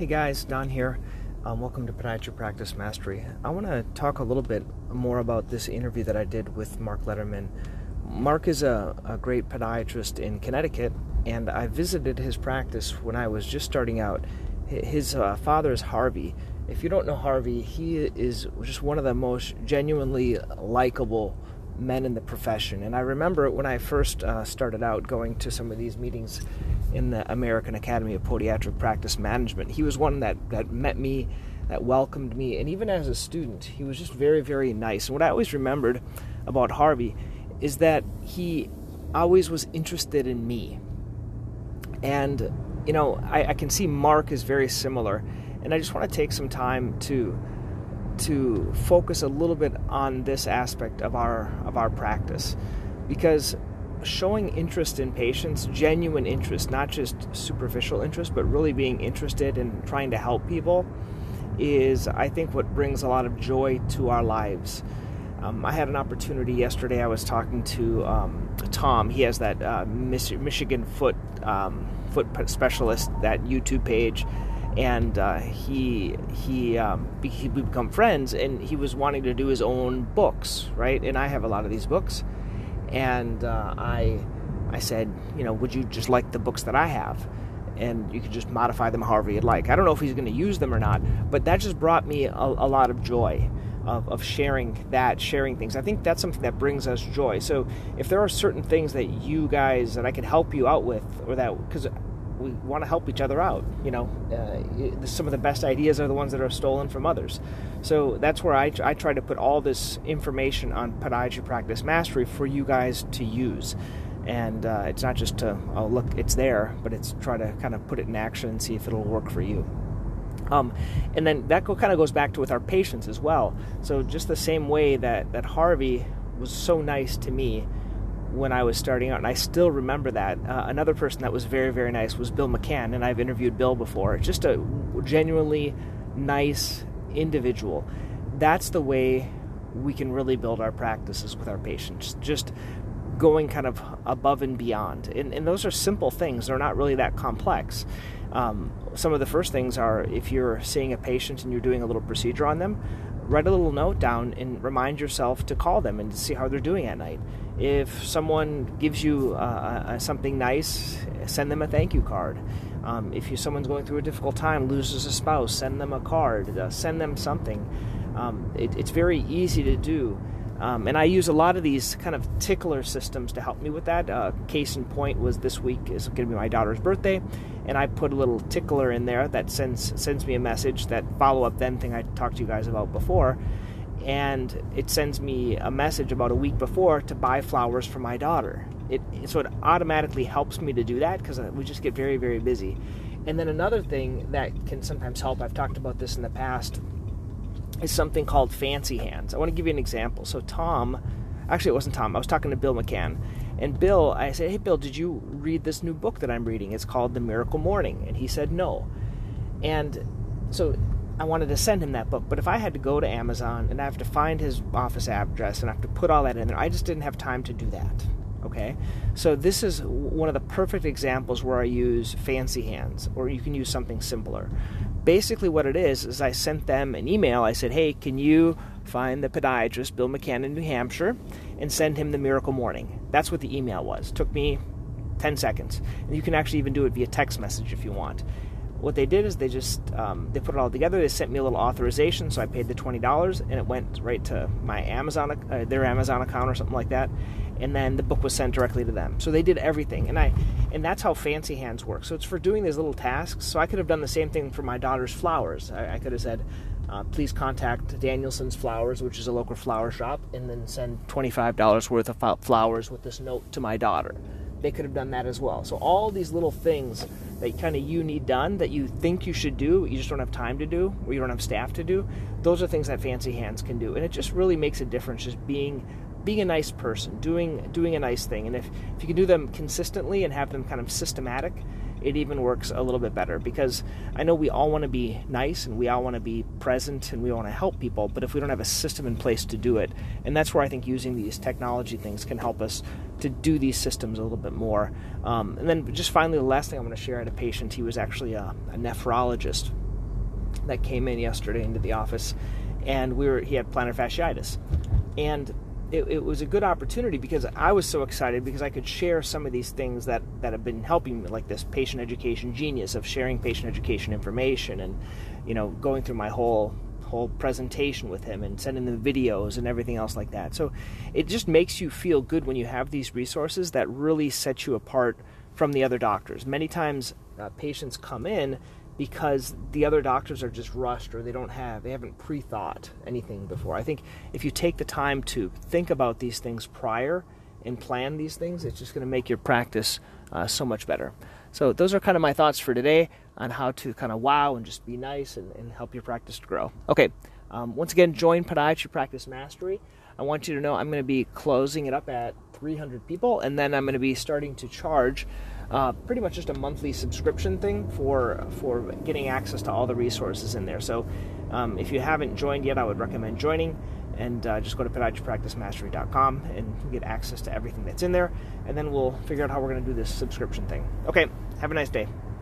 Hey guys, Don here. Um, welcome to Podiatry Practice Mastery. I want to talk a little bit more about this interview that I did with Mark Lederman. Mark is a, a great podiatrist in Connecticut, and I visited his practice when I was just starting out. His uh, father is Harvey. If you don't know Harvey, he is just one of the most genuinely likable men in the profession. And I remember when I first uh, started out going to some of these meetings in the American Academy of Podiatric Practice Management, he was one that, that met me, that welcomed me, and even as a student, he was just very, very nice. And what I always remembered about Harvey is that he always was interested in me. And, you know, I, I can see Mark is very similar. And I just want to take some time to to focus a little bit on this aspect of our of our practice because showing interest in patients genuine interest not just superficial interest but really being interested in trying to help people is i think what brings a lot of joy to our lives um, i had an opportunity yesterday i was talking to um, tom he has that uh, michigan foot um, foot specialist that youtube page and uh, he he um, he we become friends, and he was wanting to do his own books, right? And I have a lot of these books, and uh, I I said, you know, would you just like the books that I have? And you could just modify them however you'd like. I don't know if he's going to use them or not, but that just brought me a, a lot of joy. Of, of, sharing that, sharing things. I think that's something that brings us joy. So if there are certain things that you guys that I could help you out with, or that because we want to help each other out. You know, uh, some of the best ideas are the ones that are stolen from others. So that's where I, I try to put all this information on podiatry practice mastery for you guys to use. And uh, it's not just to, oh, look, it's there, but it's try to kind of put it in action and see if it'll work for you. Um, and then that kind of goes back to with our patients as well. So just the same way that, that Harvey was so nice to me when I was starting out, and I still remember that. Uh, another person that was very, very nice was Bill McCann, and I've interviewed Bill before. Just a genuinely nice individual. That's the way we can really build our practices with our patients. Just going kind of above and beyond. And, and those are simple things, they're not really that complex. Um, some of the first things are if you're seeing a patient and you're doing a little procedure on them, write a little note down and remind yourself to call them and to see how they're doing at night. If someone gives you uh, uh, something nice, send them a thank you card. Um, if you, someone's going through a difficult time, loses a spouse, send them a card, uh, send them something. Um, it, it's very easy to do. Um, and I use a lot of these kind of tickler systems to help me with that. Uh, case in point was this week is going to be my daughter's birthday, and I put a little tickler in there that sends sends me a message that follow up then thing I talked to you guys about before, and it sends me a message about a week before to buy flowers for my daughter. It so it automatically helps me to do that because we just get very very busy. And then another thing that can sometimes help. I've talked about this in the past is something called Fancy Hands. I want to give you an example. So, Tom, actually, it wasn't Tom, I was talking to Bill McCann. And Bill, I said, Hey, Bill, did you read this new book that I'm reading? It's called The Miracle Morning. And he said, No. And so I wanted to send him that book, but if I had to go to Amazon and I have to find his office address and I have to put all that in there, I just didn't have time to do that. Okay? So this is one of the perfect examples where I use fancy hands, or you can use something simpler basically what it is is I sent them an email. I said, "Hey, can you find the podiatrist Bill McCann in New Hampshire and send him the Miracle Morning?" That's what the email was. It took me 10 seconds. And you can actually even do it via text message if you want. What they did is they just um, they put it all together. They sent me a little authorization, so I paid the twenty dollars, and it went right to my Amazon, uh, their Amazon account or something like that and then the book was sent directly to them. So they did everything, and I, and that's how Fancy Hands works. So it's for doing these little tasks. So I could have done the same thing for my daughter's flowers. I, I could have said, uh, "Please contact Danielson's Flowers, which is a local flower shop, and then send twenty-five dollars worth of flowers with this note to my daughter." They could have done that as well. So all these little things that kind of you need done that you think you should do, you just don't have time to do, or you don't have staff to do. Those are things that Fancy Hands can do, and it just really makes a difference. Just being being a nice person, doing doing a nice thing, and if if you can do them consistently and have them kind of systematic, it even works a little bit better because I know we all want to be nice and we all want to be present and we want to help people, but if we don't have a system in place to do it, and that's where I think using these technology things can help us to do these systems a little bit more. Um, and then just finally, the last thing I'm going to share, I had a patient. He was actually a, a nephrologist that came in yesterday into the office, and we were he had plantar fasciitis, and it, it, was a good opportunity because I was so excited because I could share some of these things that, that have been helping me, like this patient education genius of sharing patient education information and, you know, going through my whole whole presentation with him and sending the videos and everything else like that. So it just makes you feel good when you have these resources that really set you apart from the other doctors. Many times uh, patients come in because the other doctors are just rushed or they don't have they haven't pre-thought anything before. I think if you take the time to think about these things prior and plan these things, it's just going to make your practice uh, so much better. So those are kind of my thoughts for today on how to kind of wow and just be nice and, and help your practice to grow. Okay, um, once again, join Podiatry Practice Mastery. I want you to know I'm going to be closing it up at 300 people, and then I'm going to be starting to charge uh, pretty much just a monthly subscription thing for for getting access to all the resources in there. So um, if you haven't joined yet, I would recommend joining. And uh, just go to podiatrypracticemastery.com and get access to everything that's in there. And then we'll figure out how we're going to do this subscription thing. Okay, have a nice day.